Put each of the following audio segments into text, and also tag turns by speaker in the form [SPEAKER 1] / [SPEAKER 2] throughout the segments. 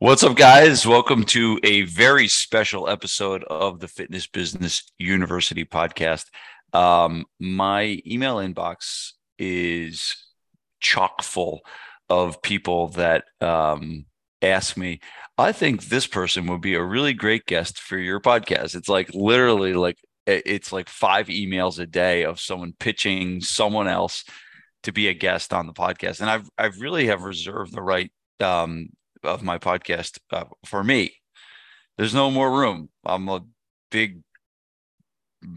[SPEAKER 1] What's up, guys? Welcome to a very special episode of the Fitness Business University podcast. Um, my email inbox is chock full of people that um, ask me, I think this person would be a really great guest for your podcast. It's like literally like it's like five emails a day of someone pitching someone else to be a guest on the podcast. And I've I've really have reserved the right um, of my podcast uh, for me. There's no more room. I'm a big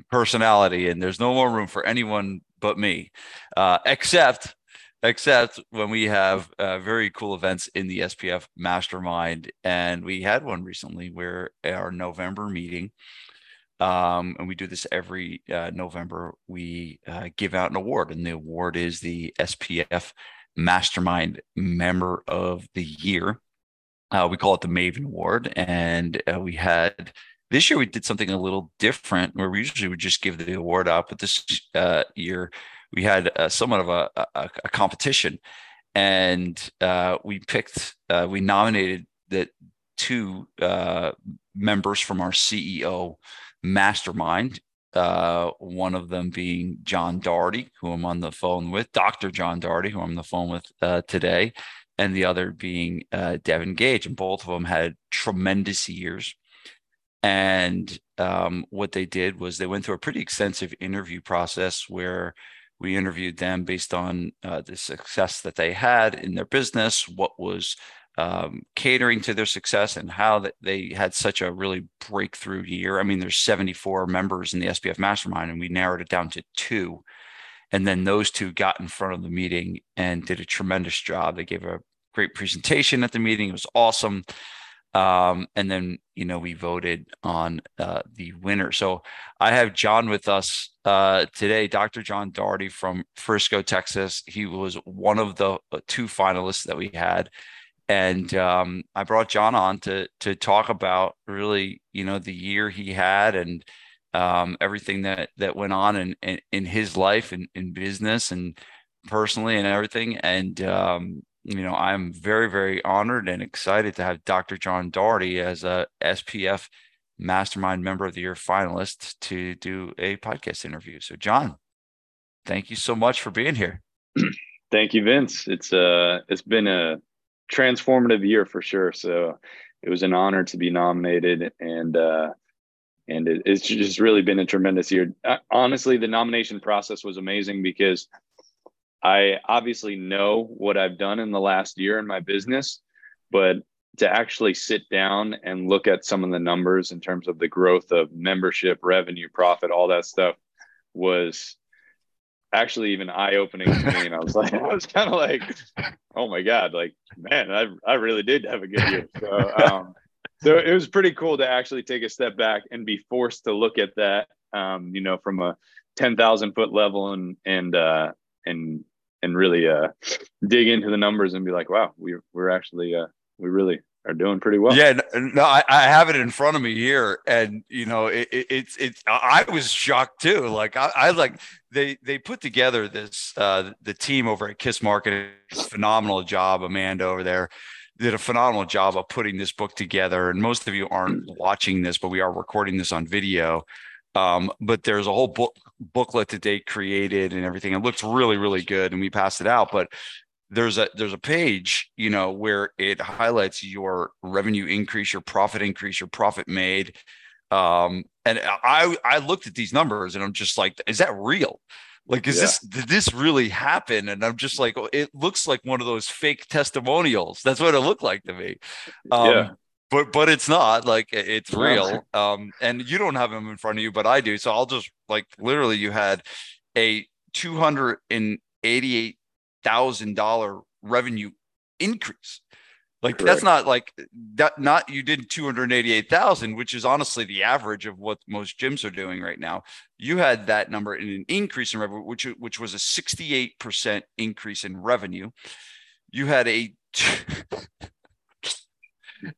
[SPEAKER 1] personality, and there's no more room for anyone but me, uh, except except when we have uh, very cool events in the SPF Mastermind, and we had one recently where our November meeting. Um, and we do this every uh, November. We uh, give out an award, and the award is the SPF Mastermind Member of the Year. Uh, we call it the Maven Award, and uh, we had this year we did something a little different where we usually would just give the award out, but this uh, year we had uh, somewhat of a, a, a competition, and uh, we picked uh, we nominated the two members from our CEO mastermind. one of them being John Dougherty, who I'm on the phone with, Dr. John Dougherty, who I'm on the phone with today, and the other being uh, Devin Gage. And both of them had tremendous years. And um, what they did was they went through a pretty extensive interview process where we interviewed them based on uh, the success that they had in their business, what was um, catering to their success, and how that they had such a really breakthrough year. I mean, there's 74 members in the SPF Mastermind, and we narrowed it down to two. And then those two got in front of the meeting and did a tremendous job. They gave a great presentation at the meeting. It was awesome. Um, and then, you know, we voted on uh, the winner. So I have John with us uh, today, Dr. John Dougherty from Frisco, Texas. He was one of the uh, two finalists that we had. And um, I brought John on to to talk about really, you know, the year he had and um, everything that that went on in in, in his life and in business and personally and everything. And um, you know, I'm very, very honored and excited to have Dr. John Dougherty as a SPF Mastermind Member of the Year finalist to do a podcast interview. So, John, thank you so much for being here.
[SPEAKER 2] Thank you, Vince. It's uh, it's been a transformative year for sure. So, it was an honor to be nominated, and uh, and it, it's just really been a tremendous year. Uh, honestly, the nomination process was amazing because I obviously know what I've done in the last year in my business, but to actually sit down and look at some of the numbers in terms of the growth of membership, revenue, profit, all that stuff was actually even eye opening to me. And I was like, I was kind of like, oh my God, like, man, I, I really did have a good year. So, um, so it was pretty cool to actually take a step back and be forced to look at that, um, you know, from a 10,000 foot level and, and, uh, and and really uh, dig into the numbers and be like, wow, we we're actually uh, we really are doing pretty well.
[SPEAKER 1] Yeah, no, I, I have it in front of me here, and you know, it, it, it's it's. I was shocked too. Like I, I like they they put together this uh, the team over at Kiss Marketing, phenomenal job. Amanda over there did a phenomenal job of putting this book together. And most of you aren't watching this, but we are recording this on video. Um, but there's a whole book booklet that they created and everything. It looks really, really good, and we passed it out. But there's a there's a page, you know, where it highlights your revenue increase, your profit increase, your profit made. Um, and I I looked at these numbers and I'm just like, is that real? Like, is yeah. this did this really happen? And I'm just like, oh, it looks like one of those fake testimonials. That's what it looked like to me. Um, yeah but but it's not like it's real um and you don't have them in front of you but i do so i'll just like literally you had a $288000 revenue increase. Like Correct. that's not like that not you did 288,000 which is honestly the average of what most gyms are doing right now. You had that number in an increase in revenue which which was a 68% increase in revenue. You had a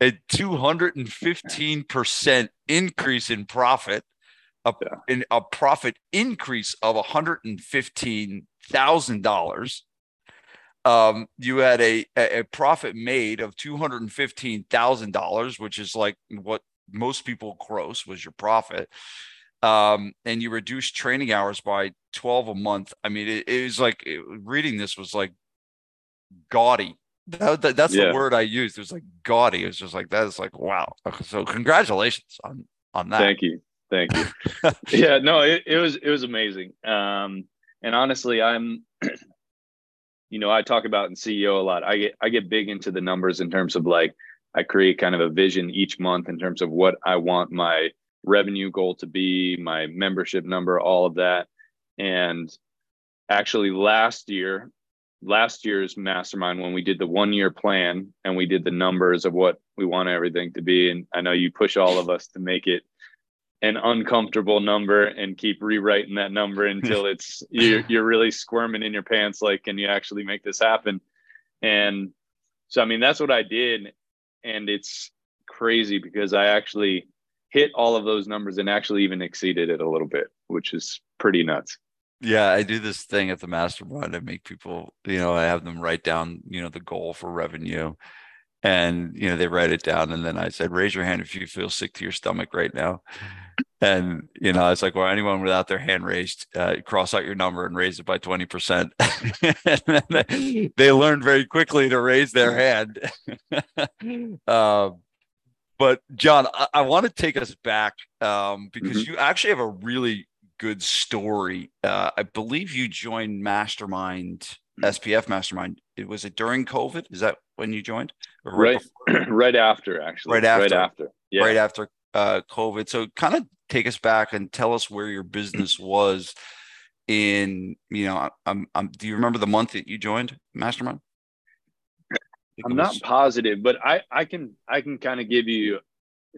[SPEAKER 1] a 215% increase in profit, a, yeah. in, a profit increase of $115,000, um, you had a, a profit made of $215,000, which is like what most people gross was your profit. Um, and you reduced training hours by 12 a month. I mean, it, it was like it, reading this was like gaudy. That, that, that's yeah. the word I used. It was like gaudy. It was just like, that is like, wow. So congratulations on, on that.
[SPEAKER 2] Thank you. Thank you. yeah, no, it, it was, it was amazing. Um, and honestly, I'm, you know, I talk about in CEO a lot. I get I get big into the numbers in terms of like I create kind of a vision each month in terms of what I want my revenue goal to be, my membership number, all of that. And actually last year, last year's mastermind when we did the one year plan and we did the numbers of what we want everything to be and I know you push all of us to make it an uncomfortable number and keep rewriting that number until it's you're, you're really squirming in your pants like can you actually make this happen? And so i mean that's what i did and it's crazy because i actually hit all of those numbers and actually even exceeded it a little bit which is pretty nuts
[SPEAKER 1] yeah i do this thing at the mastermind i make people you know i have them write down you know the goal for revenue. And you know they write it down and then i said raise your hand if you feel sick to your stomach right now. And you know it's like well anyone without their hand raised uh, cross out your number and raise it by 20% they, they learned very quickly to raise their hand. Um, but john i, I want to take us back um, because mm-hmm. you actually have a really good story. Uh, i believe you joined mastermind spf mastermind. It was it during covid? Is that when you joined?
[SPEAKER 2] Right right, right after actually.
[SPEAKER 1] Right after
[SPEAKER 2] right after.
[SPEAKER 1] yeah. right after uh, COVID. So kind of take us back and tell us where your business was in, you know, I'm, I'm, do you remember the month that you joined Mastermind?
[SPEAKER 2] I'm not positive, but I, I can, I can kind of give you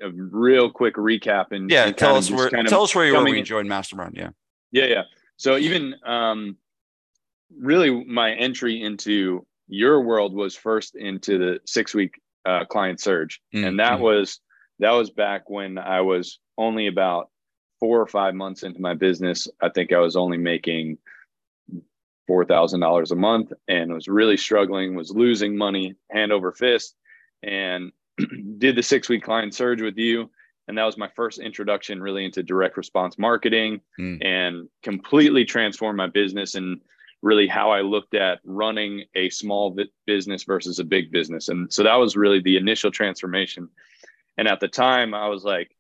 [SPEAKER 2] a real quick recap and
[SPEAKER 1] yeah,
[SPEAKER 2] and
[SPEAKER 1] tell us where, tell us where you were when you joined Mastermind. Yeah.
[SPEAKER 2] Yeah. Yeah. So even, um, really my entry into your world was first into the six week uh, client surge. Mm-hmm. And that was that was back when I was only about four or five months into my business. I think I was only making four thousand dollars a month and was really struggling, was losing money hand over fist, and did the six week client surge with you. And that was my first introduction really into direct response marketing mm. and completely transformed my business and really how I looked at running a small business versus a big business. And so that was really the initial transformation. And at the time, I was like,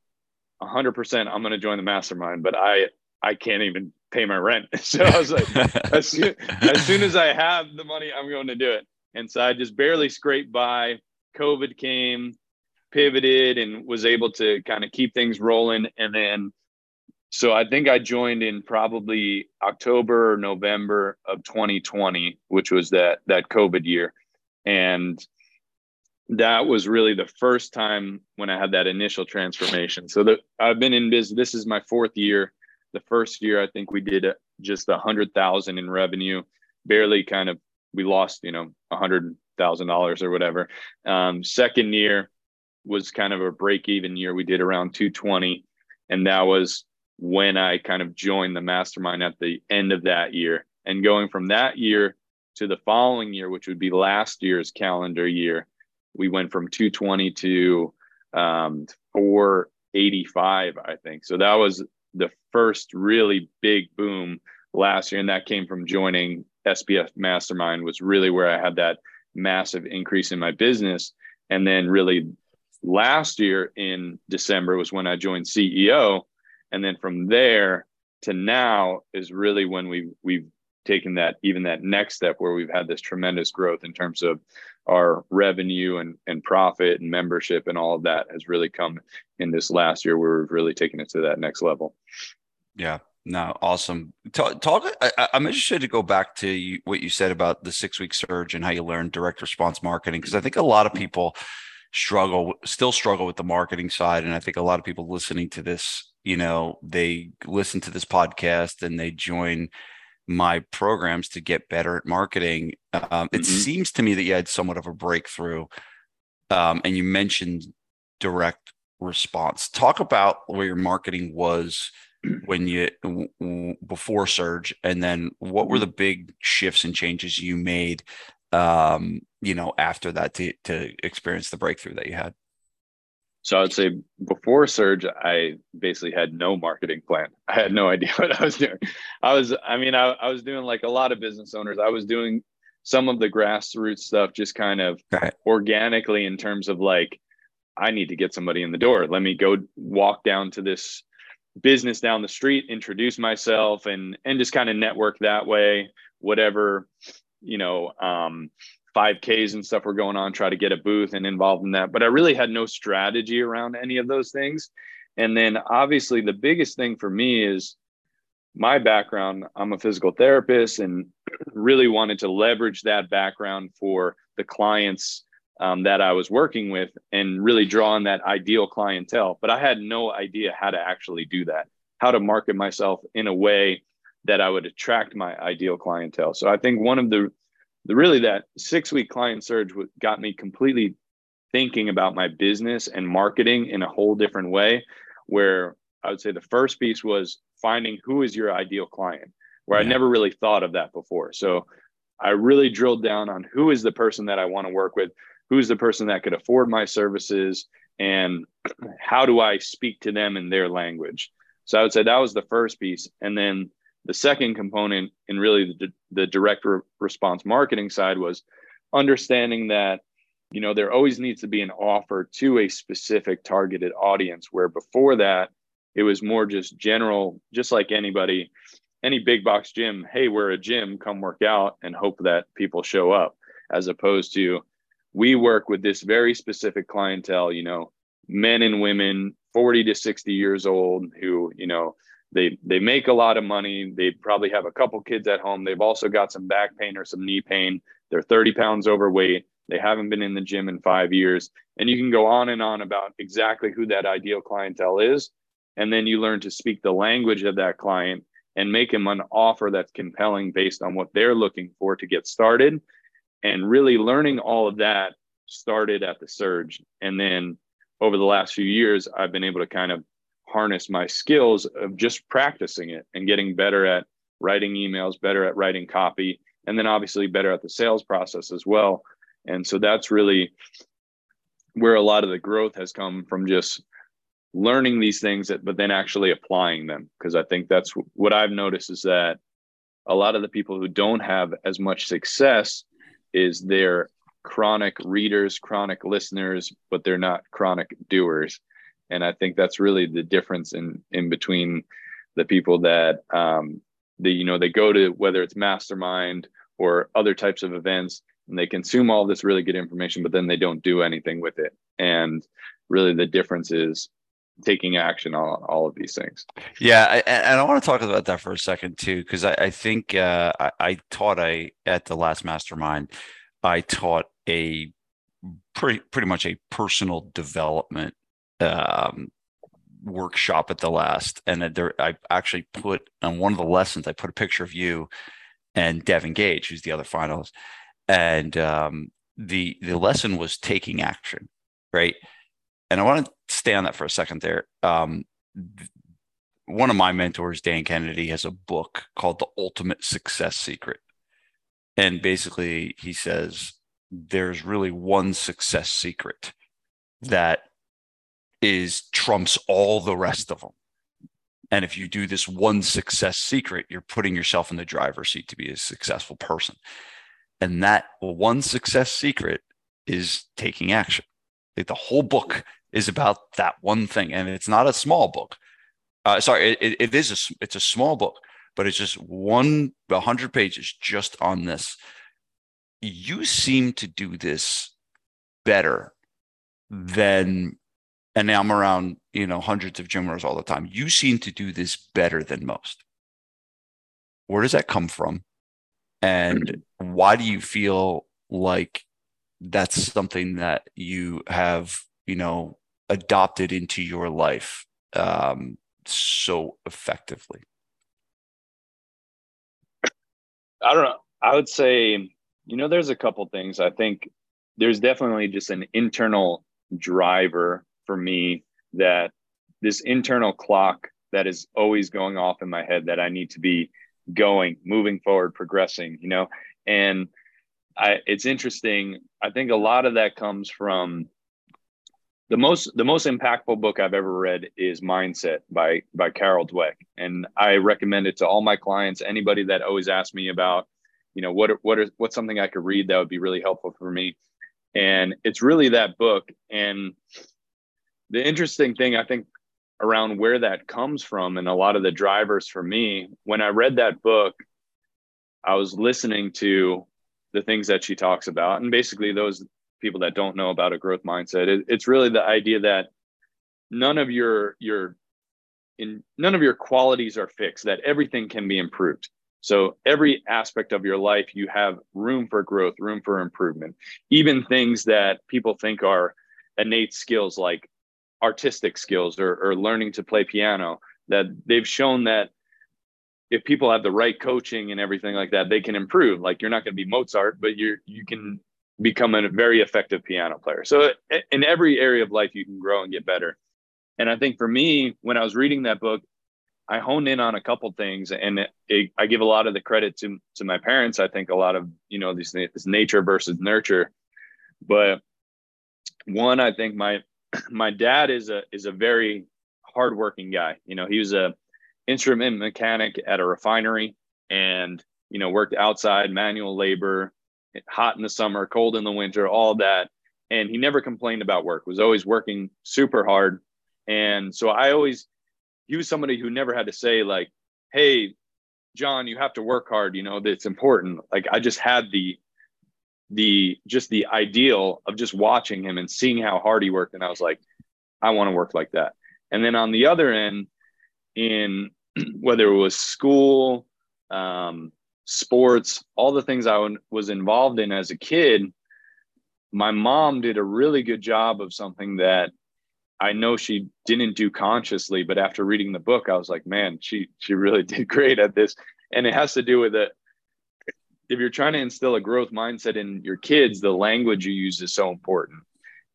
[SPEAKER 2] 100%, I'm going to join the mastermind, but I I can't even pay my rent. So I was like, as, soon, as soon as I have the money, I'm going to do it. And so I just barely scraped by. COVID came, pivoted, and was able to kind of keep things rolling. And then, so I think I joined in probably October or November of 2020, which was that that COVID year. And that was really the first time when I had that initial transformation. So that I've been in business. This is my fourth year. The first year, I think we did uh, just a hundred thousand in revenue, barely kind of, we lost, you know, a hundred thousand dollars or whatever. Um, second year was kind of a break even year. We did around 220. And that was when I kind of joined the mastermind at the end of that year. And going from that year to the following year, which would be last year's calendar year, we went from 220 to um, 485, I think. So that was the first really big boom last year, and that came from joining SPF Mastermind. Was really where I had that massive increase in my business, and then really last year in December was when I joined CEO, and then from there to now is really when we we've taken that even that next step where we've had this tremendous growth in terms of our revenue and, and profit and membership and all of that has really come in this last year where we've really taken it to that next level.
[SPEAKER 1] Yeah. No, awesome. Talk. talk I, am interested to go back to you, what you said about the six week surge and how you learned direct response marketing because I think a lot of people struggle, still struggle with the marketing side, and I think a lot of people listening to this, you know, they listen to this podcast and they join my programs to get better at marketing. Um, it mm-hmm. seems to me that you had somewhat of a breakthrough, um, and you mentioned direct response. Talk about where your marketing was when you before surge, and then what were mm-hmm. the big shifts and changes you made um, you know, after that to, to experience the breakthrough that you had?
[SPEAKER 2] So I would say before Surge, I basically had no marketing plan. I had no idea what I was doing. I was, I mean, I, I was doing like a lot of business owners. I was doing some of the grassroots stuff just kind of right. organically in terms of like, I need to get somebody in the door. Let me go walk down to this business down the street, introduce myself and and just kind of network that way. Whatever, you know, um, 5Ks and stuff were going on, try to get a booth and involved in that. But I really had no strategy around any of those things. And then obviously the biggest thing for me is my background. I'm a physical therapist and really wanted to leverage that background for the clients um, that I was working with and really draw on that ideal clientele. But I had no idea how to actually do that, how to market myself in a way that I would attract my ideal clientele. So I think one of the the really that six week client surge got me completely thinking about my business and marketing in a whole different way where i would say the first piece was finding who is your ideal client where yeah. i never really thought of that before so i really drilled down on who is the person that i want to work with who's the person that could afford my services and how do i speak to them in their language? So i would say that was the first piece. And then the second component and really the, the direct re- response marketing side was understanding that you know there always needs to be an offer to a specific targeted audience where before that it was more just general just like anybody any big box gym hey we're a gym come work out and hope that people show up as opposed to we work with this very specific clientele you know men and women 40 to 60 years old who you know they they make a lot of money. They probably have a couple kids at home. They've also got some back pain or some knee pain. They're 30 pounds overweight. They haven't been in the gym in five years. And you can go on and on about exactly who that ideal clientele is. And then you learn to speak the language of that client and make them an offer that's compelling based on what they're looking for to get started and really learning all of that started at the surge and then over the last few years i've been able to kind of harness my skills of just practicing it and getting better at writing emails, better at writing copy, and then obviously better at the sales process as well. And so that's really where a lot of the growth has come from just learning these things, but then actually applying them. Because I think that's what I've noticed is that a lot of the people who don't have as much success is they're chronic readers, chronic listeners, but they're not chronic doers. And i think that's really the difference in in between the people that um the you know they go to whether it's mastermind or other types of events and they consume all this really good information but then they don't do anything with it. And really the difference is taking action on all of these things
[SPEAKER 1] yeah I, and i want to talk about that for a second too because I, I, think uh, I, I taught a at the last mastermind i taught a pretty pretty much a personal development um, workshop at the last, and there I actually put on one of the lessons I put a picture of you and Devin Gage, who's the other finalist, and um, the the lesson was taking action, right? And I want to stay on that for a second there. Um, one of my mentors, Dan Kennedy, has a book called The Ultimate Success Secret. And basically, he says there's really one success secret that is trumps all the rest of them. And if you do this one success secret, you're putting yourself in the driver's seat to be a successful person. And that one success secret is taking action. Like the whole book is about that one thing, and it's not a small book. Uh, sorry, it, it is a it's a small book, but it's just one one hundred pages just on this. You seem to do this better than and now I'm around, you know, hundreds of gym owners all the time. You seem to do this better than most. Where does that come from? And why do you feel like that's something that you have, you know, adopted into your life um, so effectively?
[SPEAKER 2] I don't know. I would say, you know, there's a couple things. I think there's definitely just an internal driver for me that this internal clock that is always going off in my head that I need to be going, moving forward, progressing, you know, and I it's interesting. I think a lot of that comes from the most the most impactful book I've ever read is Mindset by by Carol Dweck, and I recommend it to all my clients. Anybody that always asks me about, you know, what what is what's something I could read that would be really helpful for me, and it's really that book. And the interesting thing I think around where that comes from, and a lot of the drivers for me, when I read that book, I was listening to the things that she talks about, and basically those people that don't know about a growth mindset. It, it's really the idea that none of your your in none of your qualities are fixed. That everything can be improved. So every aspect of your life, you have room for growth, room for improvement. Even things that people think are innate skills, like artistic skills or, or learning to play piano, that they've shown that if people have the right coaching and everything like that, they can improve. Like you're not going to be Mozart, but you're you can become a very effective piano player. So in every area of life, you can grow and get better. And I think for me, when I was reading that book, I honed in on a couple things, and it, it, I give a lot of the credit to to my parents. I think a lot of you know this, this nature versus nurture, but one, I think my my dad is a is a very hardworking guy. You know, he was a instrument mechanic at a refinery, and you know worked outside manual labor hot in the summer, cold in the winter, all that. And he never complained about work, was always working super hard. And so I always, he was somebody who never had to say, like, hey, John, you have to work hard, you know, that's important. Like I just had the, the, just the ideal of just watching him and seeing how hard he worked. And I was like, I want to work like that. And then on the other end, in whether it was school, um, sports, all the things I was involved in as a kid, my mom did a really good job of something that I know she didn't do consciously, but after reading the book, I was like, man, she she really did great at this. And it has to do with it. If you're trying to instill a growth mindset in your kids, the language you use is so important.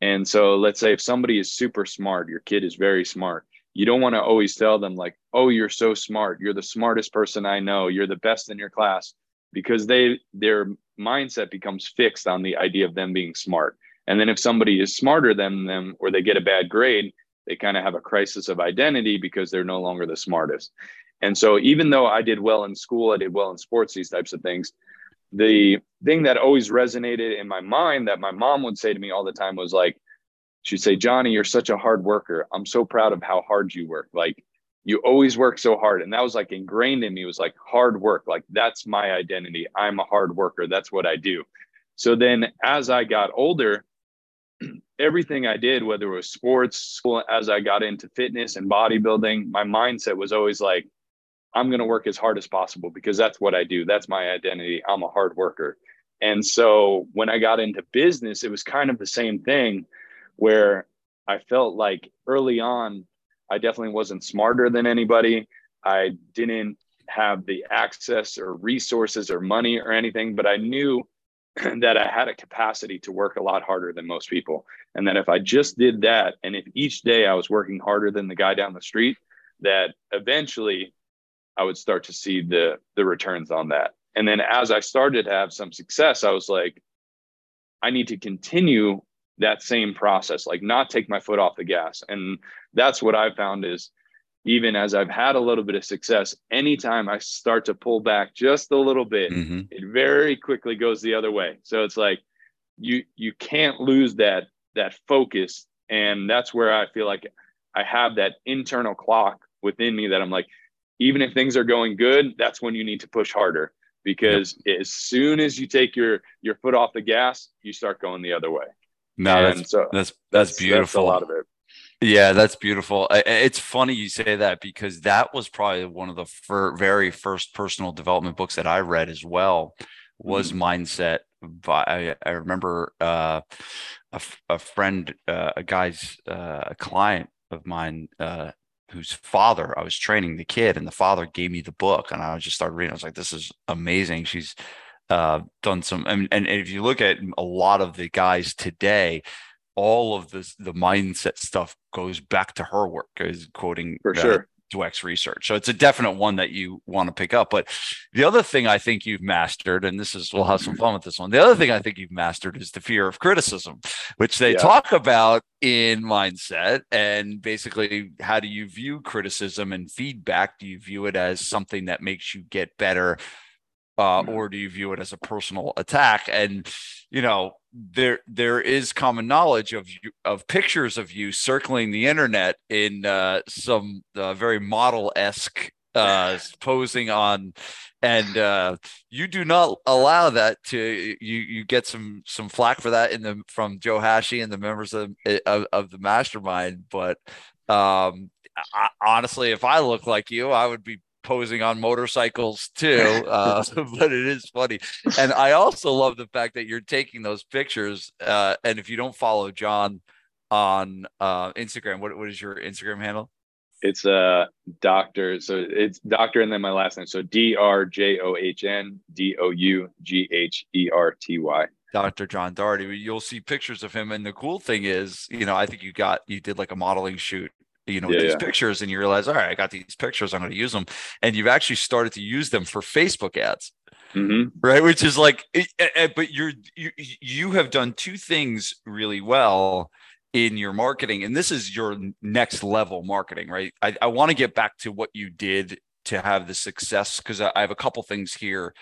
[SPEAKER 2] And so let's say if somebody is super smart, your kid is very smart, you don't want to always tell them like oh you're so smart. You're the smartest person i know. You're the best in your class because they their mindset becomes fixed on the idea of them being smart. And then if somebody is smarter than them or they get a bad grade they kind of have a crisis of identity because they're no longer the smartest. And so even though i did well in school i did well in sports these types of things the thing that always resonated in my mind that my mom would say to me all the time was like she'd say, Johnny, you're such a hard worker. I'm so proud of how hard you work. Like you always work so hard. And that was like ingrained in me. Was like hard work. Like that's my identity. I'm a hard worker. That's what I do. So then as I got older, everything I did, whether it was sports, school, as I got into fitness and bodybuilding, my mindset was always like, I'm going to work as hard as possible because that's what I do. That's my identity. I'm a hard worker. And so when I got into business, it was kind of the same thing where I felt like early on, I definitely wasn't smarter than anybody. I didn't have the access or resources or money or anything, but I knew that I had a capacity to work a lot harder than most people. And that if I just did that, and if each day I was working harder than the guy down the street, that eventually I would start to see the the returns on that. And then as I started to have some success, I was like, I need to continue that same process, like not take my foot off the gas. And that's what I've found is even as I've had a little bit of success, anytime I start to pull back just a little bit, mm-hmm. it very quickly goes the other way. So it's like you you can't lose that that focus. And that's where I feel like I have that internal clock within me that I'm like, even if things are going good, that's when you need to push harder because yep. as soon as you take your your foot off the gas, you start going the other way.
[SPEAKER 1] No, that's, so that's, that's beautiful.
[SPEAKER 2] That's a lot of it.
[SPEAKER 1] Yeah, that's beautiful. It's funny you say that because that was probably one of the fir- very first personal development books that I read as well. Was mm-hmm. mindset. By, I, I remember uh, a, a friend, uh, a guy's uh, a client of mine uh, whose father I was training the kid, and the father gave me the book, and I just started reading. I was like, "This is amazing." She's uh, done some, and, and if you look at a lot of the guys today, all of this, the mindset stuff goes back to her work. Is quoting
[SPEAKER 2] for sure
[SPEAKER 1] Dweck's research. So it's a definite one that you want to pick up. But the other thing I think you've mastered, and this is we'll have some fun with this one. The other thing I think you've mastered is the fear of criticism, which they yeah. talk about in mindset. And basically, how do you view criticism and feedback? Do you view it as something that makes you get better? Uh, or do you view it as a personal attack? And you know, there there is common knowledge of you of pictures of you circling the internet in uh, some uh, very model esque uh, posing on, and uh, you do not allow that to you. You get some some flack for that in the from Joe Hashi and the members of of, of the mastermind, but um, I, honestly, if I look like you, I would be posing on motorcycles too. Uh, but it is funny. And I also love the fact that you're taking those pictures. Uh, and if you don't follow John on uh, Instagram, what, what is your Instagram handle?
[SPEAKER 2] It's uh doctor. So it's doctor and then my last name. So D R J O H N D O U G H E R T Y.
[SPEAKER 1] Dr. John Dougherty. You'll see pictures of him. And the cool thing is, you know, I think you got you did like a modeling shoot you know, yeah, these yeah. pictures and you realize, all right, I got these pictures, I'm going to use them. And you've actually started to use them for Facebook ads. Mm-hmm. Right. Which is like, but you're, you, you have done two things really well in your marketing. And this is your next level marketing, right? I, I want to get back to what you did to have the success because I, I have a couple things here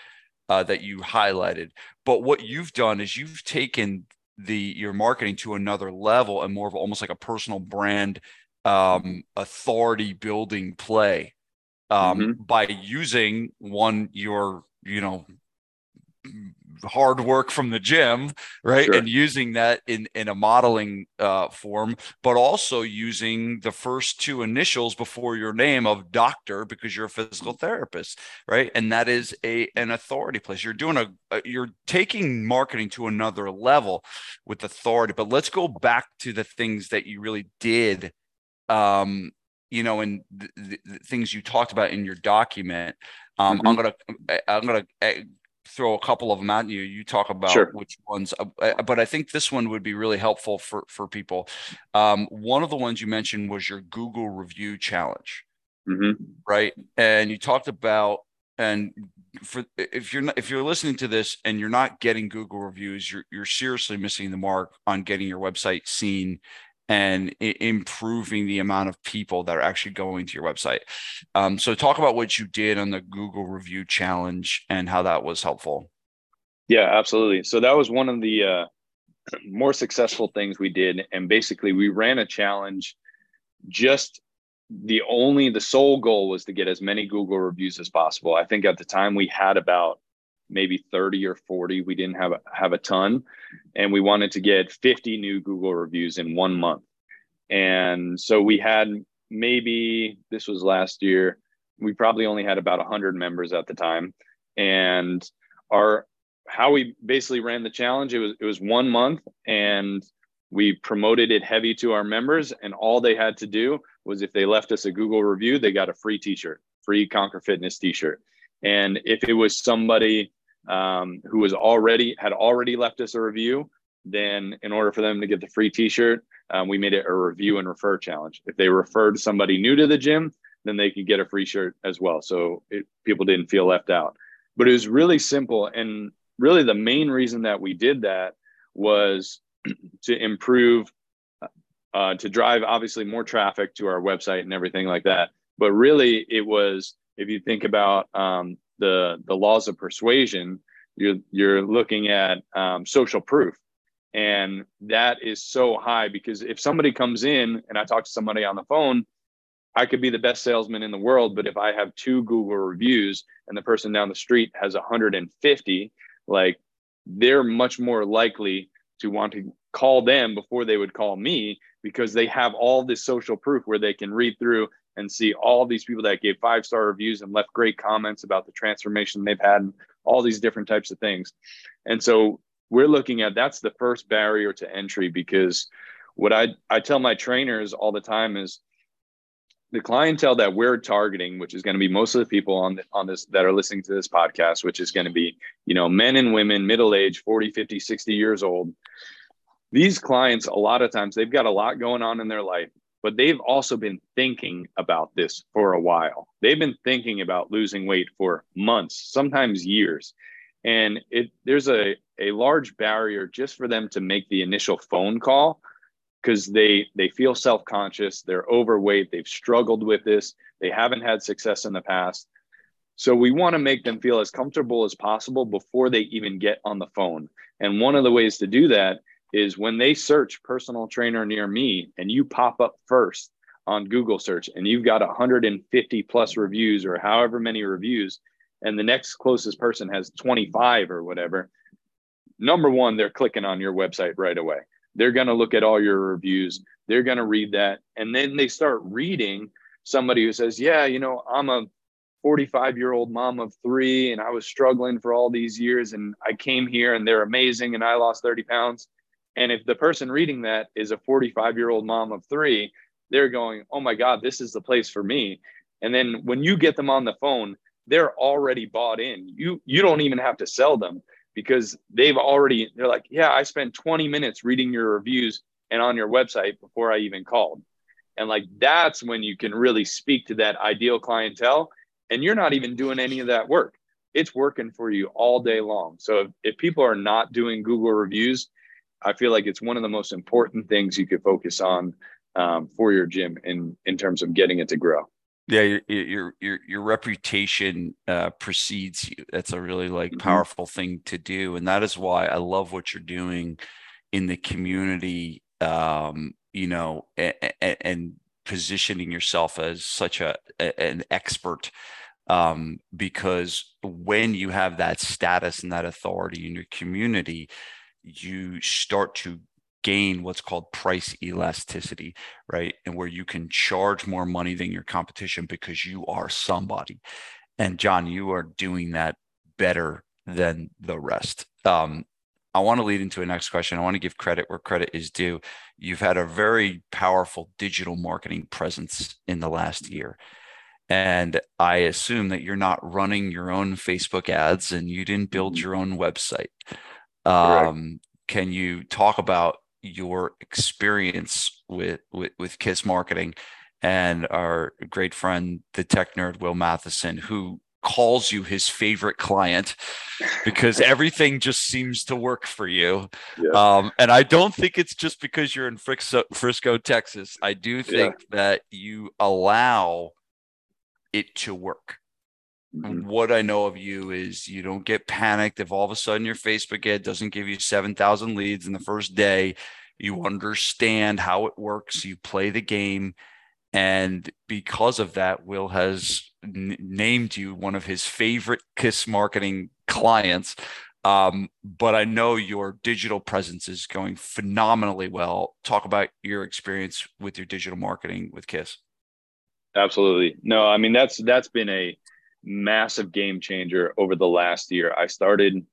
[SPEAKER 1] uh, that you highlighted. But what you've done is you've taken the your marketing to another level and more of almost like a personal brand um, authority building play um, mm-hmm. by using one your you know hard work from the gym right sure. and using that in in a modeling uh, form but also using the first two initials before your name of doctor because you're a physical therapist right and that is a an authority place you're doing a, a you're taking marketing to another level with authority but let's go back to the things that you really did um, you know, and the, the, things you talked about in your document. Um, mm-hmm. I'm gonna I'm gonna eh, throw a couple of them at you. You talk about sure. which ones, uh, eh, but I think this one would be really helpful for for people. Um, one of the ones you mentioned was your Google review challenge, mm-hmm. right? And you talked about and for if you're not, if you're listening to this and you're not getting Google reviews, you're you're seriously missing the mark on getting your website seen and improving the amount of people that are actually going to your website. Um, so, talk about what you did on the Google Review Challenge and how that was helpful.
[SPEAKER 2] Yeah, absolutely. So that was one of the uh, more successful things we did, and basically we ran a challenge. Just the only the sole goal was to get as many Google reviews as possible. I think at the time we had about maybe 30 or 40 we didn't have have a ton. And we wanted to get 50 new google reviews in one month. And so we had maybe this was last year we probably only had about 100 members at the time. And our how we basically ran the challenge it was it was one month. And we promoted it heavy to our members. And all they had to do was if they left us a google review they got a free t-shirt free conquer fitness t-shirt. And if it was somebody um, who was already had already left us a review, then in order for them to get the free T-shirt, um, we made it a review and refer challenge. If they referred somebody new to the gym, then they could get a free shirt as well. So it, people didn't feel left out. But it was really simple, and really the main reason that we did that was to improve, uh, to drive obviously more traffic to our website and everything like that. But really, it was if you think about um, the the laws of persuasion, you're you're looking at um, social proof, and that is so high because if somebody comes in and I talk to somebody on the phone, I could be the best salesman in the world, but if I have two Google reviews and the person down the street has 150, like they're much more likely to want to call them before they would call me because they have all this social proof where they can read through and see all these people that gave five star reviews and left great comments about the transformation they've had and all these different types of things. And so we're looking at that's the first barrier to entry because what I, I tell my trainers all the time is the clientele that we're targeting, which is going to be most of the people on the, on this that are listening to this podcast, which is going to be, you know, men and women, middle age, 40, 50, 60 years old. These clients, a lot of times, they've got a lot going on in their life but they've also been thinking about this for a while. They've been thinking about losing weight for months, sometimes years. And it there's a, a large barrier just for them to make the initial phone call because they they feel self-conscious, they're overweight, they've struggled with this, they haven't had success in the past. So we want to make them feel as comfortable as possible before they even get on the phone. And one of the ways to do that is when they search personal trainer near me and you pop up first on Google search and you've got 150 plus reviews or however many reviews, and the next closest person has 25 or whatever, number one, they're clicking on your website right away. They're going to look at all your reviews, they're going to read that. And then they start reading somebody who says, Yeah, you know, I'm a 45 year old mom of three and I was struggling for all these years and I came here and they're amazing and I lost 30 pounds and if the person reading that is a 45 year old mom of three, they're going, oh my God, this is the place for me. And then when you get them on the phone, they're already bought in. You you don't even have to sell them because they've already they're like, yeah, I spent 20 minutes reading your reviews and on your website before I even called. And like that's when you can really speak to that ideal clientele and you're not even doing any of that work. It's working for you all day long. So if, if people are not doing Google reviews, I feel like it's one of the most important things you could focus on um, for your gym in in terms of getting it to grow.
[SPEAKER 1] Yeah, your your your, your reputation uh, precedes you. That's a really like mm-hmm. powerful thing to do, and that is why I love what you're doing in the community. Um, you know, and, and positioning yourself as such a an expert um, because when you have that status and that authority in your community you start to gain what's called price elasticity, right? And where you can charge more money than your competition because you are somebody. And John, you are doing that better than the rest. Um, I want to lead into a next question. I want to give credit where credit is due. You've had a very powerful digital marketing presence in the last year. And I assume that you're not running your own Facebook ads and you didn't build mm-hmm. your own website. Um, can you talk about your experience with, with, with Kiss Marketing and our great friend, the tech nerd Will Matheson, who calls you his favorite client because everything just seems to work for you. Yeah. Um, and I don't think it's just because you're in Frisco, Frisco Texas. I do think yeah. that you allow it to work. Mm-hmm. What I know of you is you don't get panicked if all of a sudden your Facebook ad doesn't give you 7,000 leads in the first day. You understand how it works, you play the game. And because of that, Will has n- named you one of his favorite KISS marketing clients. Um, but I know your digital presence is going phenomenally well. Talk about your experience with your digital marketing with KISS.
[SPEAKER 2] Absolutely. No, I mean that's that's been a massive game changer over the last year. I started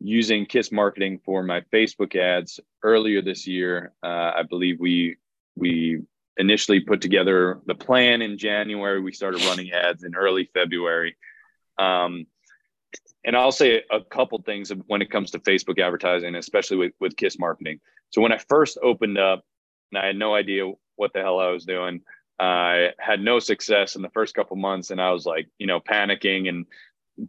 [SPEAKER 2] using Kiss marketing for my Facebook ads earlier this year. Uh, I believe we we initially put together the plan in January. We started running ads in early February. Um, and I'll say a couple things when it comes to Facebook advertising, especially with, with Kiss marketing. So when I first opened up, and I had no idea what the hell I was doing, I had no success in the first couple months, and I was like, you know, panicking and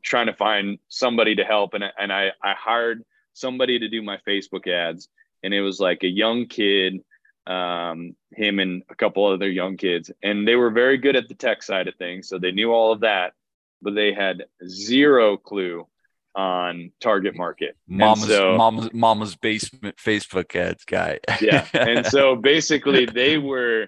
[SPEAKER 2] trying to find somebody to help. And and I I hired somebody to do my Facebook ads, and it was like a young kid, um, him and a couple other young kids, and they were very good at the tech side of things, so they knew all of that, but they had zero clue on target market.
[SPEAKER 1] Mama's so, mama's mama's basement Facebook ads guy.
[SPEAKER 2] yeah. And so basically they were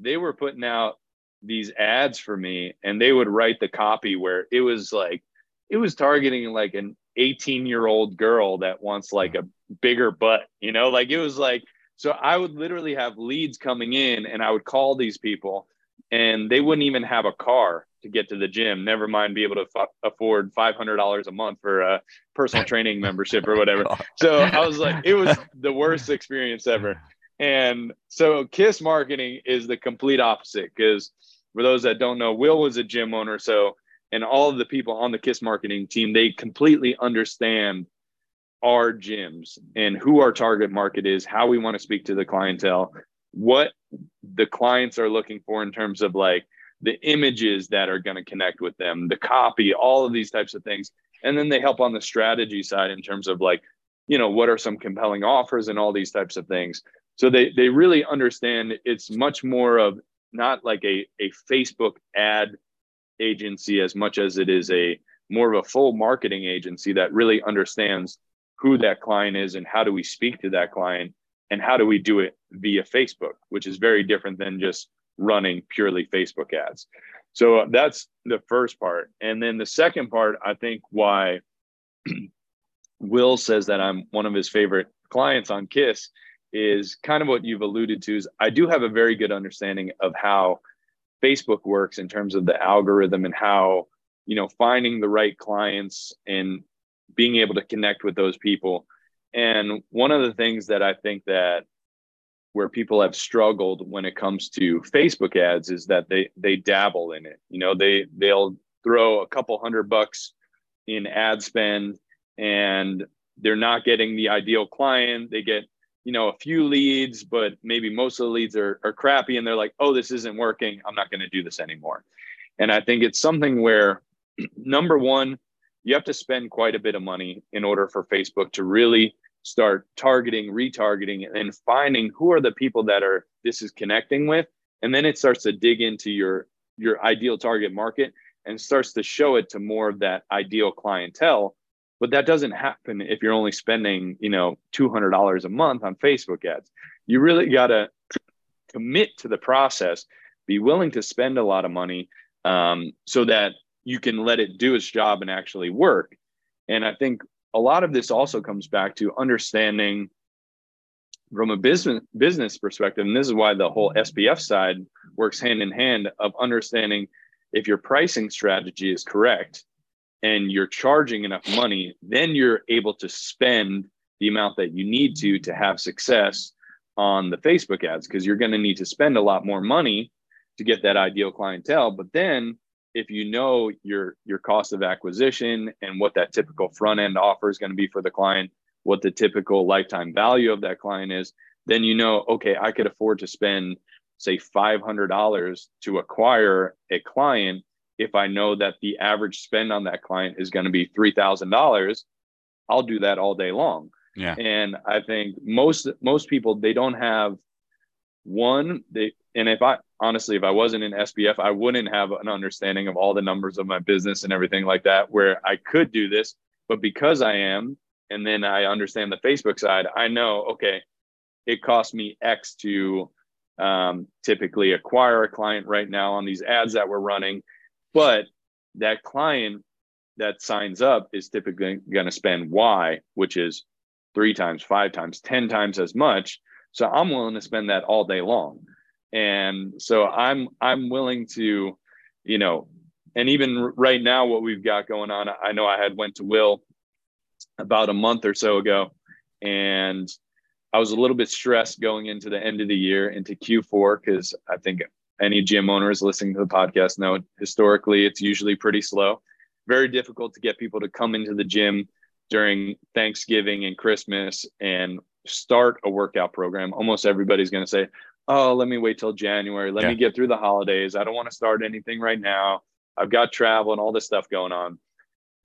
[SPEAKER 2] they were putting out these ads for me and they would write the copy where it was like it was targeting like an 18 year old girl that wants like a bigger butt you know? Like it was like so i would literally have leads coming in and i would call these people and they wouldn't even have a car to get to the gym never mind be able to f- afford $500 a month for a personal training membership or whatever. Oh so i was like it was the worst experience ever and so Kiss marketing is the complete opposite because for those that don't know, Will was a gym owner. So, and all of the people on the Kiss marketing team, they completely understand our gyms and who our target market is, how we want to speak to the clientele, what the clients are looking for in terms of like the images that are going to connect with them, the copy, all of these types of things. And then they help on the strategy side in terms of like, you know, what are some compelling offers and all these types of things. So they they really understand it's much more of not like a, a Facebook ad agency as much as it is a more of a full marketing agency that really understands who that client is and how do we speak to that client and how do we do it via Facebook, which is very different than just running purely Facebook ads. So that's the first part. And then the second part, I think why Will says that I'm one of his favorite clients on Kiss is kind of what you've alluded to is I do have a very good understanding of how Facebook works in terms of the algorithm and how, you know, finding the right clients and being able to connect with those people. And one of the things that I think that where people have struggled when it comes to Facebook ads is that they they dabble in it. You know, they they'll throw a couple hundred bucks in ad spend and they're not getting the ideal client. They get, you know, a few leads, but maybe most of the leads are, are crappy and they're like, oh, this isn't working. I'm not going to do this anymore. And I think it's something where, number one, you have to spend quite a bit of money in order for Facebook to really start targeting, retargeting, and finding who are the people that are this is connecting with. And then it starts to dig into your your ideal target market and starts to show it to more of that ideal clientele but that doesn't happen if you're only spending you know $200 a month on facebook ads. You really got to commit to the process be willing to spend a lot of money um, so that you can let it do its job and actually work. And i think a lot of this also comes back to understanding from a business business perspective and this is why the whole spf side works hand in hand of understanding if your pricing strategy is correct and you're charging enough money, then you're able to spend the amount that you need to to have success on the Facebook ads because you're going to need to spend a lot more money to get that ideal clientele. But then if you know your your cost of acquisition and what that typical front end offer is going to be for the client, what the typical lifetime value of that client is, then you know, okay, I could afford to spend say $500 to acquire a client if I know that the average spend on that client is going to be $3,000, I'll do that all day long.
[SPEAKER 1] Yeah.
[SPEAKER 2] And I think most most people they don't have one they and if I honestly if I wasn't in SPF, I wouldn't have an understanding of all the numbers of my business and everything like that where I could do this but because I am and then I understand the Facebook side I know okay it costs me X to um, typically acquire a client right now on these ads that we're running but that client that signs up is typically going to spend Y, which is three times, five times, 10 times as much. So I'm willing to spend that all day long. And so I'm I'm willing to, you know, and even right now, what we've got going on, I know I had went to Will about a month or so ago, and I was a little bit stressed going into the end of the year into Q4 because I think any gym owners listening to the podcast know historically it's usually pretty slow. Very difficult to get people to come into the gym during thanksgiving and christmas and start a workout program. Almost everybody's going to say oh let me wait till january. Let yeah. me get through the holidays. I don't want to start anything right now. I've got travel and all this stuff going on.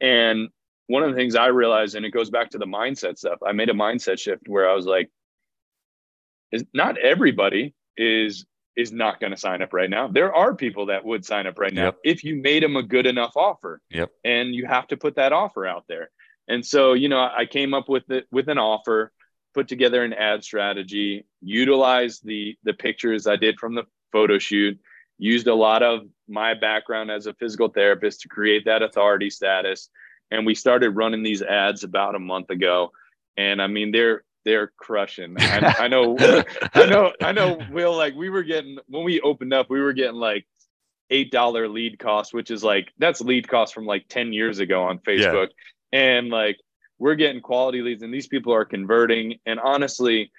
[SPEAKER 2] And one of the things i realized and it goes back to the mindset stuff i made a mindset shift where i was like is not everybody is is not going to sign up right now. There are people that would sign up right now yep. if you made them a good enough offer.
[SPEAKER 1] Yep.
[SPEAKER 2] And you have to put that offer out there. And so, you know, I came up with it with an offer, put together an ad strategy, utilized the the pictures I did from the photo shoot, used a lot of my background as a physical therapist to create that authority status. And we started running these ads about a month ago. And I mean, they're they're crushing. I, I know, I know, I know. Will like we were getting when we opened up, we were getting like eight dollar lead cost, which is like that's lead cost from like ten years ago on Facebook, yeah. and like we're getting quality leads, and these people are converting. And honestly,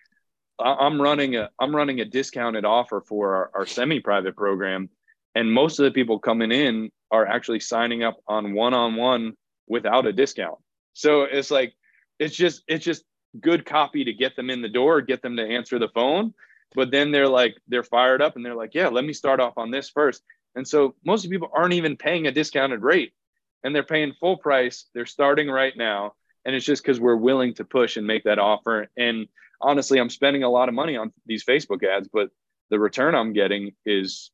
[SPEAKER 2] I'm running a I'm running a discounted offer for our, our semi private program, and most of the people coming in are actually signing up on one on one without a discount. So it's like it's just it's just good copy to get them in the door, get them to answer the phone. but then they're like they're fired up and they're like yeah let me start off on this first. And so most people aren't even paying a discounted rate and they're paying full price. They're starting right now. And it's just because we're willing to push and make that offer. And honestly i'm spending a lot of money on these facebook ads but the return i'm getting is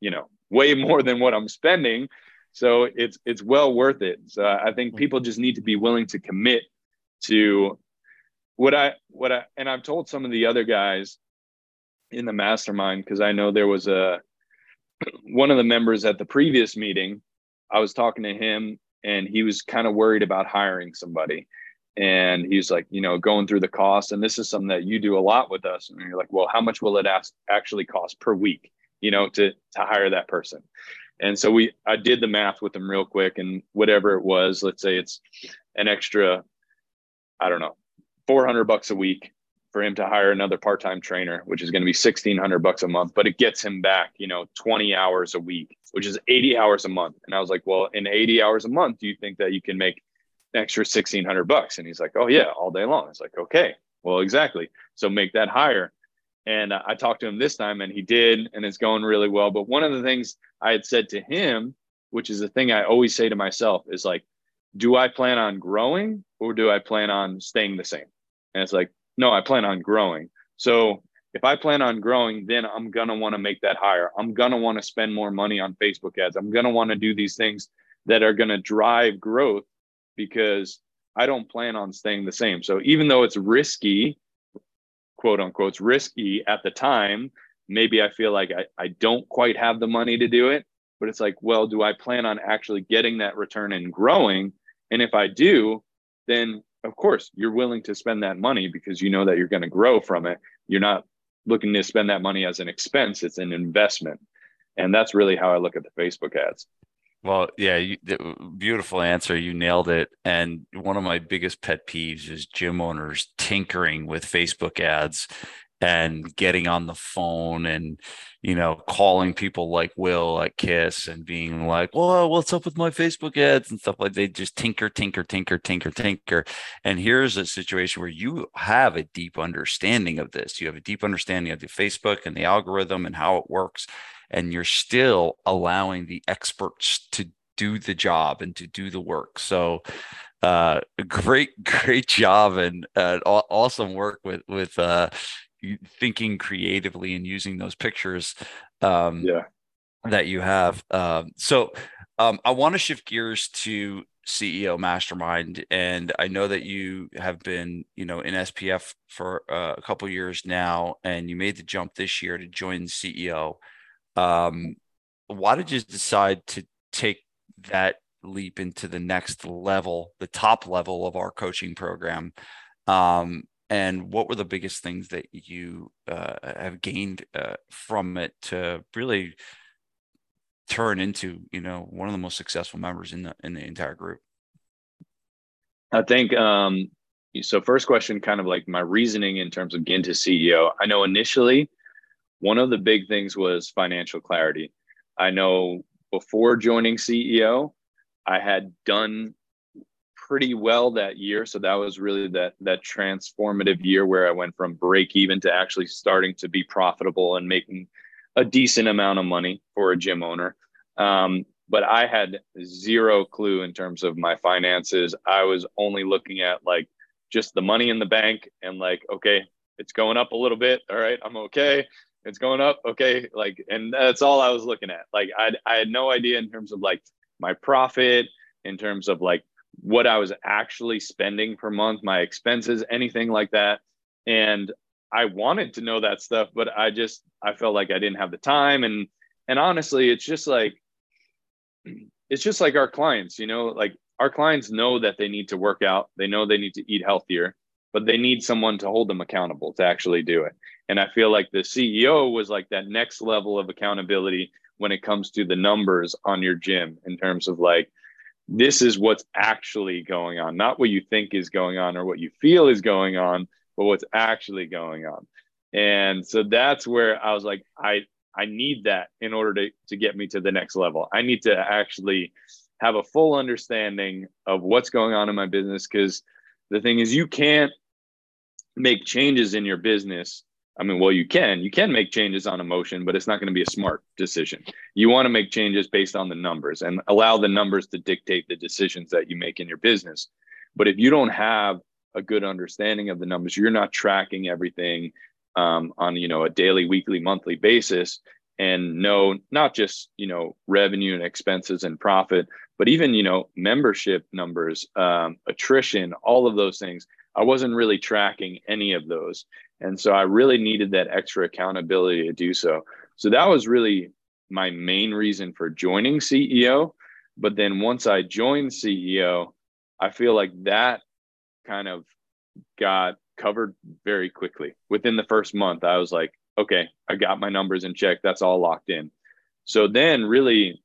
[SPEAKER 2] you know way more than what i'm spending. So it's it's well worth it. So i think mm-hmm. people just need to be willing to commit to what i what i and i've told some of the other guys in the mastermind because I know there was a one of the members at the previous meeting. I was talking to him and he was kind of worried about hiring somebody. And he's like, you know, going through the cost. And this is something that you do a lot with us. And you're like, well, how much will it ask, actually cost per week, you know, to to hire that person? And so we I did the math with him real quick and whatever it was, let's say it's an extra, I don't know, 400 bucks a week for him to hire another part-time trainer, which is going to be 1600 bucks a month, but it gets him back, you know, 20 hours a week, which is 80 hours a month. And I was like, well, in 80 hours a month, do you think that you can make extra 1600 bucks? And he's like, oh yeah, all day long. It's like, okay, well, exactly. So make that hire. And I talked to him this time and he did, and it's going really well. But one of the things I had said to him, which is the thing I always say to myself is like, do I plan on growing or do I plan on staying the same? And it's like, no, I plan on growing. So if I plan on growing, then I'm going to want to make that hire. I'm going to want to spend more money on Facebook ads. I'm going to want to do these things that are going to drive growth because I don't plan on staying the same. So even though it's risky, quote unquote, it's risky at the time, maybe I feel like I, I don't quite have the money to do it. But it's like, well, do I plan on actually getting that return and growing? And if I do, then of course you're willing to spend that money because you know that you're going to grow from it. You're not looking to spend that money as an expense it's an investment. And that's really how i look at the facebook ads.
[SPEAKER 1] Well yeah you, beautiful answer. You nailed it. And one of my biggest pet peeves is gym owners tinkering with facebook ads and getting on the phone and you know calling people like will at kiss and being like well what's up with my facebook ads and stuff like they just tinker tinker tinker tinker tinker. And here's a situation where you have a deep understanding of this. You have a deep understanding of the facebook and the algorithm and how it works and you're still allowing the experts to do the job and to do the work. So uh great great job and uh, awesome work with with uh thinking creatively and using those pictures um,
[SPEAKER 2] yeah.
[SPEAKER 1] that you have. Um, so um, I want to shift gears to CEO Mastermind, and I know that you have been, you know, in SPF for uh, a couple years now, and you made the jump this year to join CEO. Um, why did you decide to take that leap into the next level, the top level of our coaching program? Um, and what were the biggest things that you uh, have gained uh, from it to really turn into you know one of the most successful members in the in the entire group?
[SPEAKER 2] I think um so first question kind of like my reasoning in terms of getting to ceo i know initially one of the big things was financial clarity. I know before joining ceo i had done pretty well that year. So that was really that that transformative year where I went from break even to actually starting to be profitable and making a decent amount of money for a gym owner. Um, but I had zero clue in terms of my finances. I was only looking at like just the money in the bank and like, okay, it's going up a little bit. All right, I'm okay. It's going up. Okay. Like, and that's all I was looking at. Like, I, I had no idea in terms of like my profit, in terms of like what I was actually spending per month, my expenses, anything like that. And I wanted to know that stuff, but I just I felt like I didn't have the time and and honestly, it's just like it's just like our clients, you know, like our clients know that they need to work out, they know they need to eat healthier, but they need someone to hold them accountable to actually do it. And I feel like the CEO was like that next level of accountability when it comes to the numbers on your gym in terms of like this is what's actually going on, not what you think is going on or what you feel is going on, but what's actually going on. And so that's where I was like, I I need that in order to, to get me to the next level. I need to actually have a full understanding of what's going on in my business. Cause the thing is, you can't make changes in your business I mean, well, you can you can make changes on emotion, but it's not going to be a smart decision. You want to make changes based on the numbers and allow the numbers to dictate the decisions that you make in your business. But if you don't have a good understanding of the numbers, you're not tracking everything um, on you know a daily, weekly, monthly basis, and know not just you know revenue and expenses and profit, but even you know membership numbers, um, attrition, all of those things. I wasn't really tracking any of those. And so I really needed that extra accountability to do so. So that was really my main reason for joining CEO. But then once I joined CEO, I feel like that kind of got covered very quickly. Within the first month, I was like, okay, I got my numbers in check. That's all locked in. So then, really,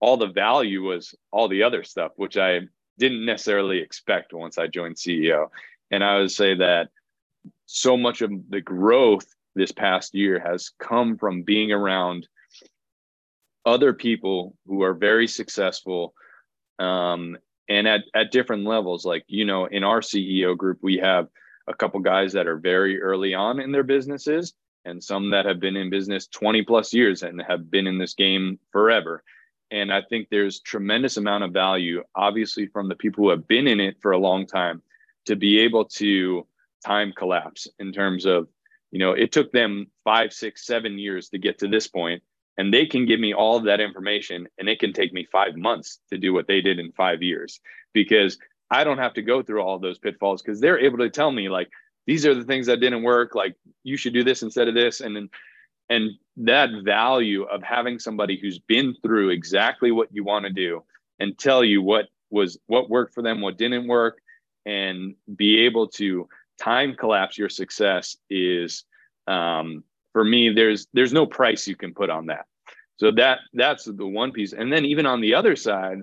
[SPEAKER 2] all the value was all the other stuff, which I didn't necessarily expect once I joined CEO. And I would say that so much of the growth this past year has come from being around other people who are very successful um, and at, at different levels. Like you know in our ceo group we have a couple guys that are very early on in their businesses and some that have been in business 20 plus years and have been in this game forever. And i think there's tremendous amount of value obviously from the people who have been in it for a long time to be able to time collapse in terms of you know it took them five six seven years to get to this point and they can give me all of that information and it can take me five months to do what they did in five years because i don't have to go through all those pitfalls because they're able to tell me like these are the things that didn't work like you should do this instead of this and then and that value of having somebody who's been through exactly what you want to do and tell you what was what worked for them what didn't work and be able to time collapse your success is um, for me there's there's no price you can put on that so that that's the one piece and then even on the other side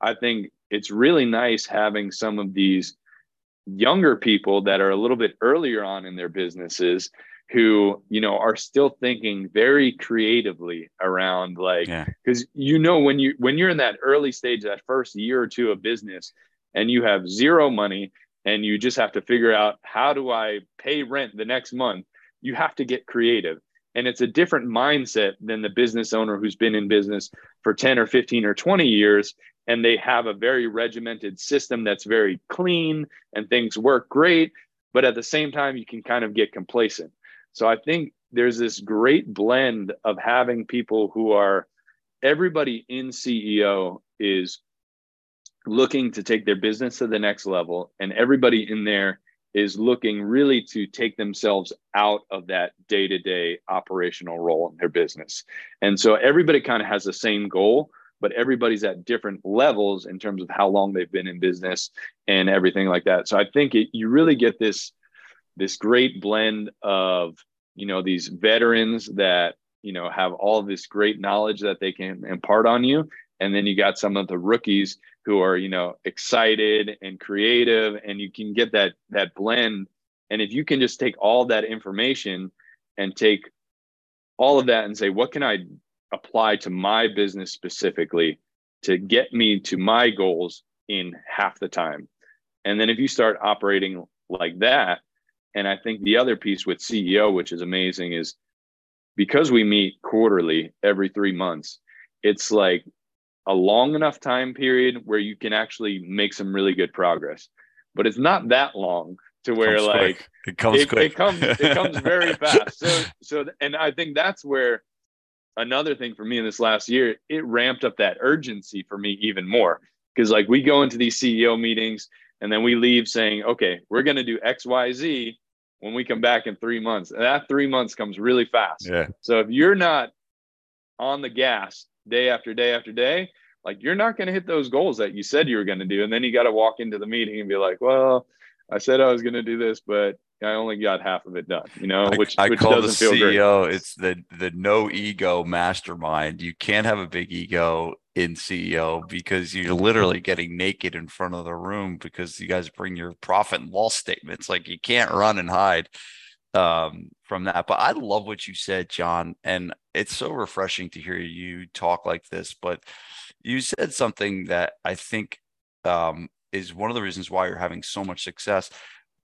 [SPEAKER 2] i think it's really nice having some of these younger people that are a little bit earlier on in their businesses who you know are still thinking very creatively around like because yeah. you know when you when you're in that early stage that first year or two of business and you have zero money and you just have to figure out how do I pay rent the next month, you have to get creative. And it's a different mindset than the business owner who's been in business for 10 or 15 or 20 years. And they have a very regimented system that's very clean and things work great. But at the same time, you can kind of get complacent. So I think there's this great blend of having people who are everybody in CEO is looking to take their business to the next level and everybody in there is looking really to take themselves out of that day-to-day operational role in their business. And so everybody kind of has the same goal but everybody's at different levels in terms of how long they've been in business and everything like that. So i think it, you really get this this great blend of you know these veterans that you know have all this great knowledge that they can impart on you and then you got some of the rookies who are you know excited and creative and you can get that that blend. And if you can just take all that information and take all of that and say what can i apply to my business specifically to get me to my goals in half the time? And then if you start operating like that and i think the other piece with ceo which is amazing is because we meet quarterly every 3 months it's like a long enough time period where you can actually make some really good progress. But it's not that long to where
[SPEAKER 1] it
[SPEAKER 2] like
[SPEAKER 1] quick. it comes
[SPEAKER 2] it,
[SPEAKER 1] quick.
[SPEAKER 2] it comes it comes very fast. So so and I think that's where another thing for me in this last year, it ramped up that urgency for me even more. Because like we go into these CEO meetings and then we leave saying, okay, we're gonna do XYZ when we come back in three months. And that three months comes really fast.
[SPEAKER 1] Yeah.
[SPEAKER 2] So if you're not on the gas day after day after day, like you're not going to hit those goals that you said you were going to do. And then you got to walk into the meeting and be like, well, I said I was going to do this, but I only got half of it done, you know, which,
[SPEAKER 1] I,
[SPEAKER 2] which
[SPEAKER 1] call
[SPEAKER 2] doesn't
[SPEAKER 1] the
[SPEAKER 2] feel
[SPEAKER 1] CEO,
[SPEAKER 2] great.
[SPEAKER 1] it's the, the no ego mastermind. You can't have a big ego in CEO because you're literally getting naked in front of the room because you guys bring your profit and loss statements. Like you can't run and hide um, from that. But I love what you said, John. And it's so refreshing to hear you talk like this. But you said something that I think um, is one of the reasons why you're having so much success.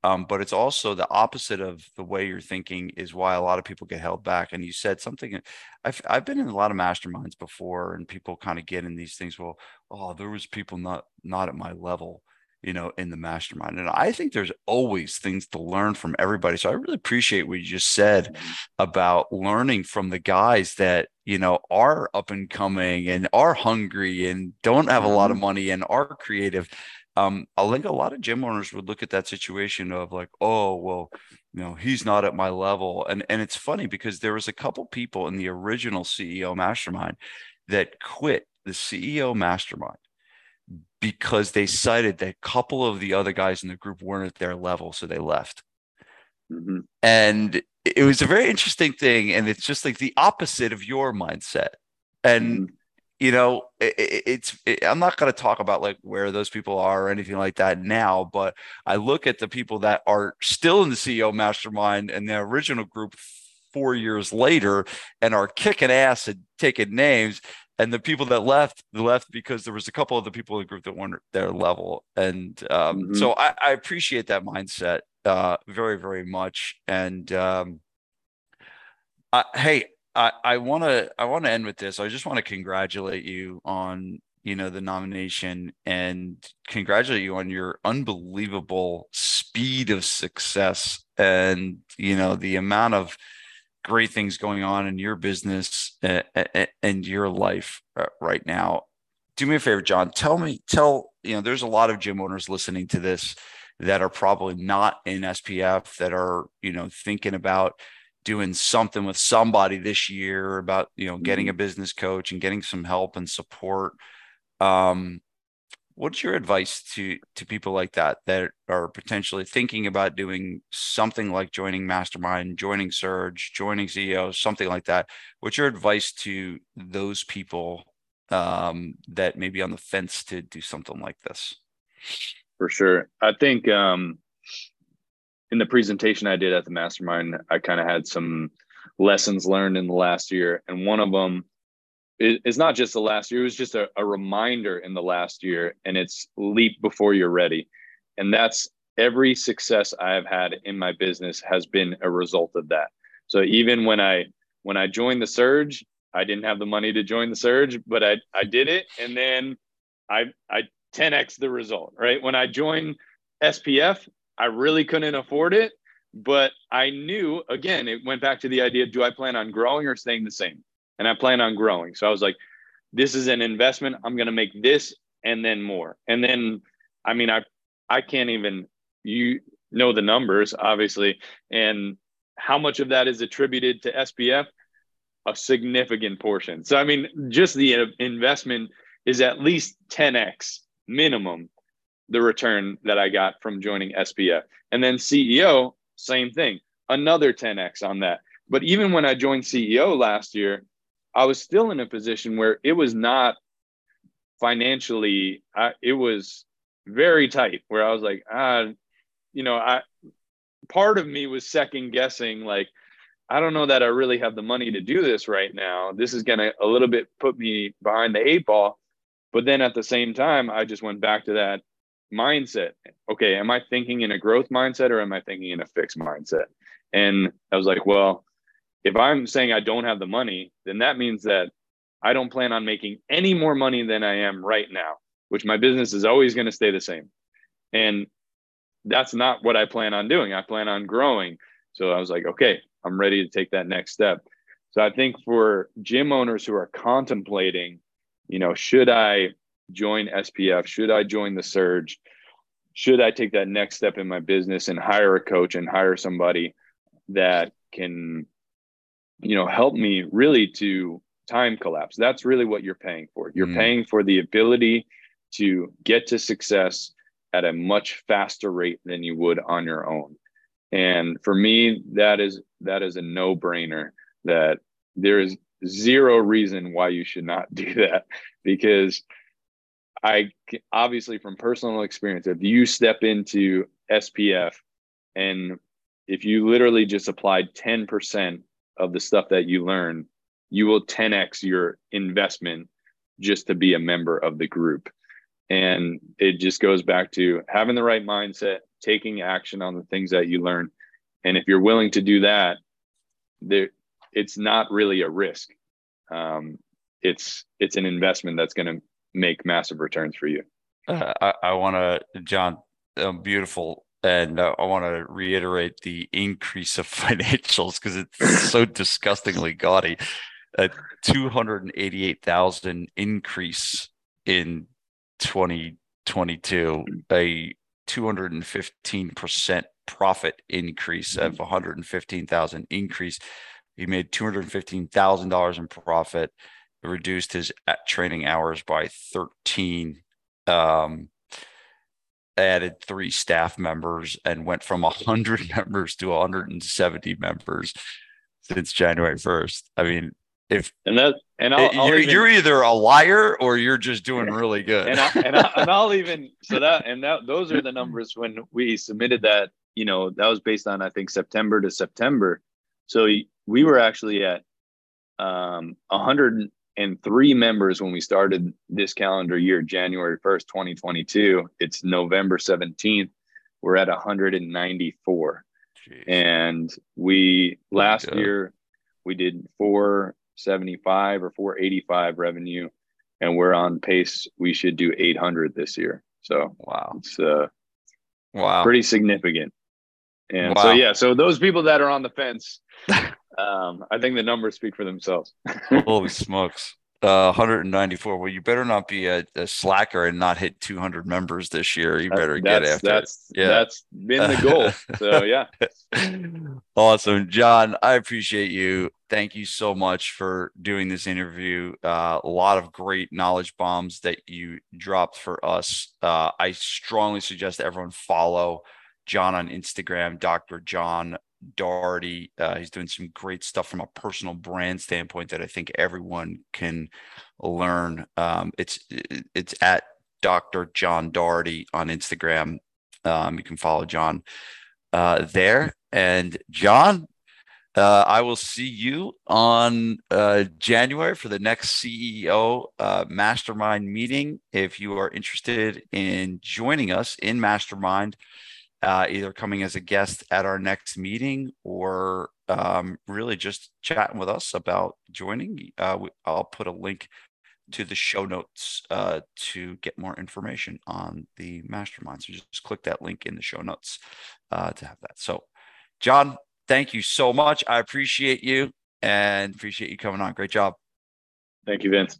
[SPEAKER 1] um, but it's also the opposite of the way you're thinking is why a lot of people get held back. And you said something. I've I've been in a lot of masterminds before, and people kind of get in these things. Well, oh, there was people not not at my level, you know, in the mastermind. And I think there's always things to learn from everybody. So I really appreciate what you just said mm-hmm. about learning from the guys that you know are up and coming and are hungry and don't have a lot of mm-hmm. money and are creative um, I think a lot of gym owners would look at that situation of like, oh, well, you know, he's not at my level. And and it's funny because there was a couple people in the original CEO mastermind that quit the CEO mastermind because they cited that a couple of the other guys in the group weren't at their level, so they left. Mm-hmm. And it was a very interesting thing, and it's just like the opposite of your mindset. And mm-hmm you know, it, it's it, I'm not going to talk about like where those people are or anything like that now, but I look at the people that are still in the CEO mastermind and the original group four years later and are kicking ass and taking names. And the people that left, left because there was a couple of the people in the group that weren't their level. And um, mm-hmm. so I, I, appreciate that mindset uh, very, very much. And um, uh, hey, I want to I want to end with this. I just want to congratulate you on you know the nomination and congratulate you on your unbelievable speed of success and you know the amount of great things going on in your business and your life uh, right now. Do me a favor, John. Tell me, tell you know, there's a lot of gym owners listening to this that are probably not in SPF that are you know thinking about doing something with somebody this year about you know getting a mm-hmm. business coach and getting some help and support um, what's your advice to to people like that that are potentially thinking about doing something like joining mastermind joining surge joining ceo something like that what's your advice to those people um, that may be on the fence to do something like this
[SPEAKER 2] for sure i think um, in the presentation I did at the mastermind, I kind of had some lessons learned in the last year. And one of them is not just the last year, it was just a, a reminder in the last year. And it's leap before you're ready. And that's every success I have had in my business has been a result of that. So even when I when I joined the surge, I didn't have the money to join the surge, but I I did it and then I I 10x the result, right? When I joined SPF, I really couldn't afford it, but I knew again, it went back to the idea do I plan on growing or staying the same? And I plan on growing. So I was like, this is an investment. I'm going to make this and then more. And then, I mean, I, I can't even, you know, the numbers obviously, and how much of that is attributed to SPF? A significant portion. So, I mean, just the uh, investment is at least 10x minimum the return that I got from joining SPF. And then CEO, same thing, another 10x on that. But even when I joined CEO last year, I was still in a position where it was not financially, I, it was very tight, where I was like, ah, you know, I part of me was second guessing, like, I don't know that I really have the money to do this right now. This is going to a little bit put me behind the eight ball. But then at the same time, I just went back to that mindset. Okay, am I thinking in a growth mindset or am I thinking in a fixed mindset? And I was like, well, if I'm saying I don't have the money, then that means that I don't plan on making any more money than I am right now, which my business is always going to stay the same. And that's not what I plan on doing. I plan on growing. So I was like, okay, I'm ready to take that next step. So I think for gym owners who are contemplating, you know, should I join SPF? Should I join the Surge? Should I take that next step in my business and hire a coach and hire somebody that can, you know, help me really to time collapse? That's really what you're paying for. You're mm. paying for the ability to get to success at a much faster rate than you would on your own. And for me, that is that is a no-brainer that there is zero reason why you should not do that because I obviously from personal experience, if you step into SPF and if you literally just applied 10% of the stuff that you learn, you will 10x your investment just to be a member of the group. And it just goes back to having the right mindset, taking action on the things that you learn. And if you're willing to do that, there it's not really a risk. Um, it's it's an investment that's going to make massive returns for you.
[SPEAKER 1] Uh, I, I want to, John, um, beautiful. And uh, I want to reiterate the increase of financials because it's so disgustingly gaudy. A 288,000 increase in 2022, a 215% profit increase of 115,000 increase. He made $215,000 in profit, reduced his training hours by 13, um, added three staff members, and went from 100 members to 170 members since January 1st. I mean, if
[SPEAKER 2] and that and I'll,
[SPEAKER 1] I'll you're, even, you're, either a liar or you're just doing really good.
[SPEAKER 2] And, I, and, I, and I'll even so that and that those are the numbers when we submitted that. You know, that was based on I think September to September. So we were actually at um, 103 members when we started this calendar year, January 1st, 2022. It's November 17th. We're at 194. Jeez. And we last year we did 475 or 485 revenue, and we're on pace. We should do 800 this year. So
[SPEAKER 1] wow,
[SPEAKER 2] it's uh,
[SPEAKER 1] wow,
[SPEAKER 2] pretty significant. And wow. so yeah, so those people that are on the fence, um, I think the numbers speak for themselves.
[SPEAKER 1] Holy smokes. Uh, 194. Well, you better not be a, a, slacker and not hit 200 members this year. You better
[SPEAKER 2] that's,
[SPEAKER 1] get after
[SPEAKER 2] that's, it. Yeah, that's been the goal. so yeah,
[SPEAKER 1] awesome, John. I appreciate you. Thank you so much for doing this interview. Uh, a lot of great knowledge bombs that you dropped for us. Uh, I strongly suggest everyone follow John on Instagram, Dr. John Dougherty. Uh, he's doing some great stuff from a personal brand standpoint that I think everyone can learn. Um, it's it's at Dr. John Dougherty on Instagram. Um, you can follow John uh, there. And John, uh, I will see you on uh, January for the next CEO uh, Mastermind meeting. If you are interested in joining us in Mastermind, uh, either coming as a guest at our next meeting or um, really just chatting with us about joining. Uh, I'll put a link to the show notes uh, to get more information on the mastermind. So just click that link in the show notes uh, to have that. So, John, thank you so much. I appreciate you and appreciate you coming on. Great job.
[SPEAKER 2] Thank you, Vince.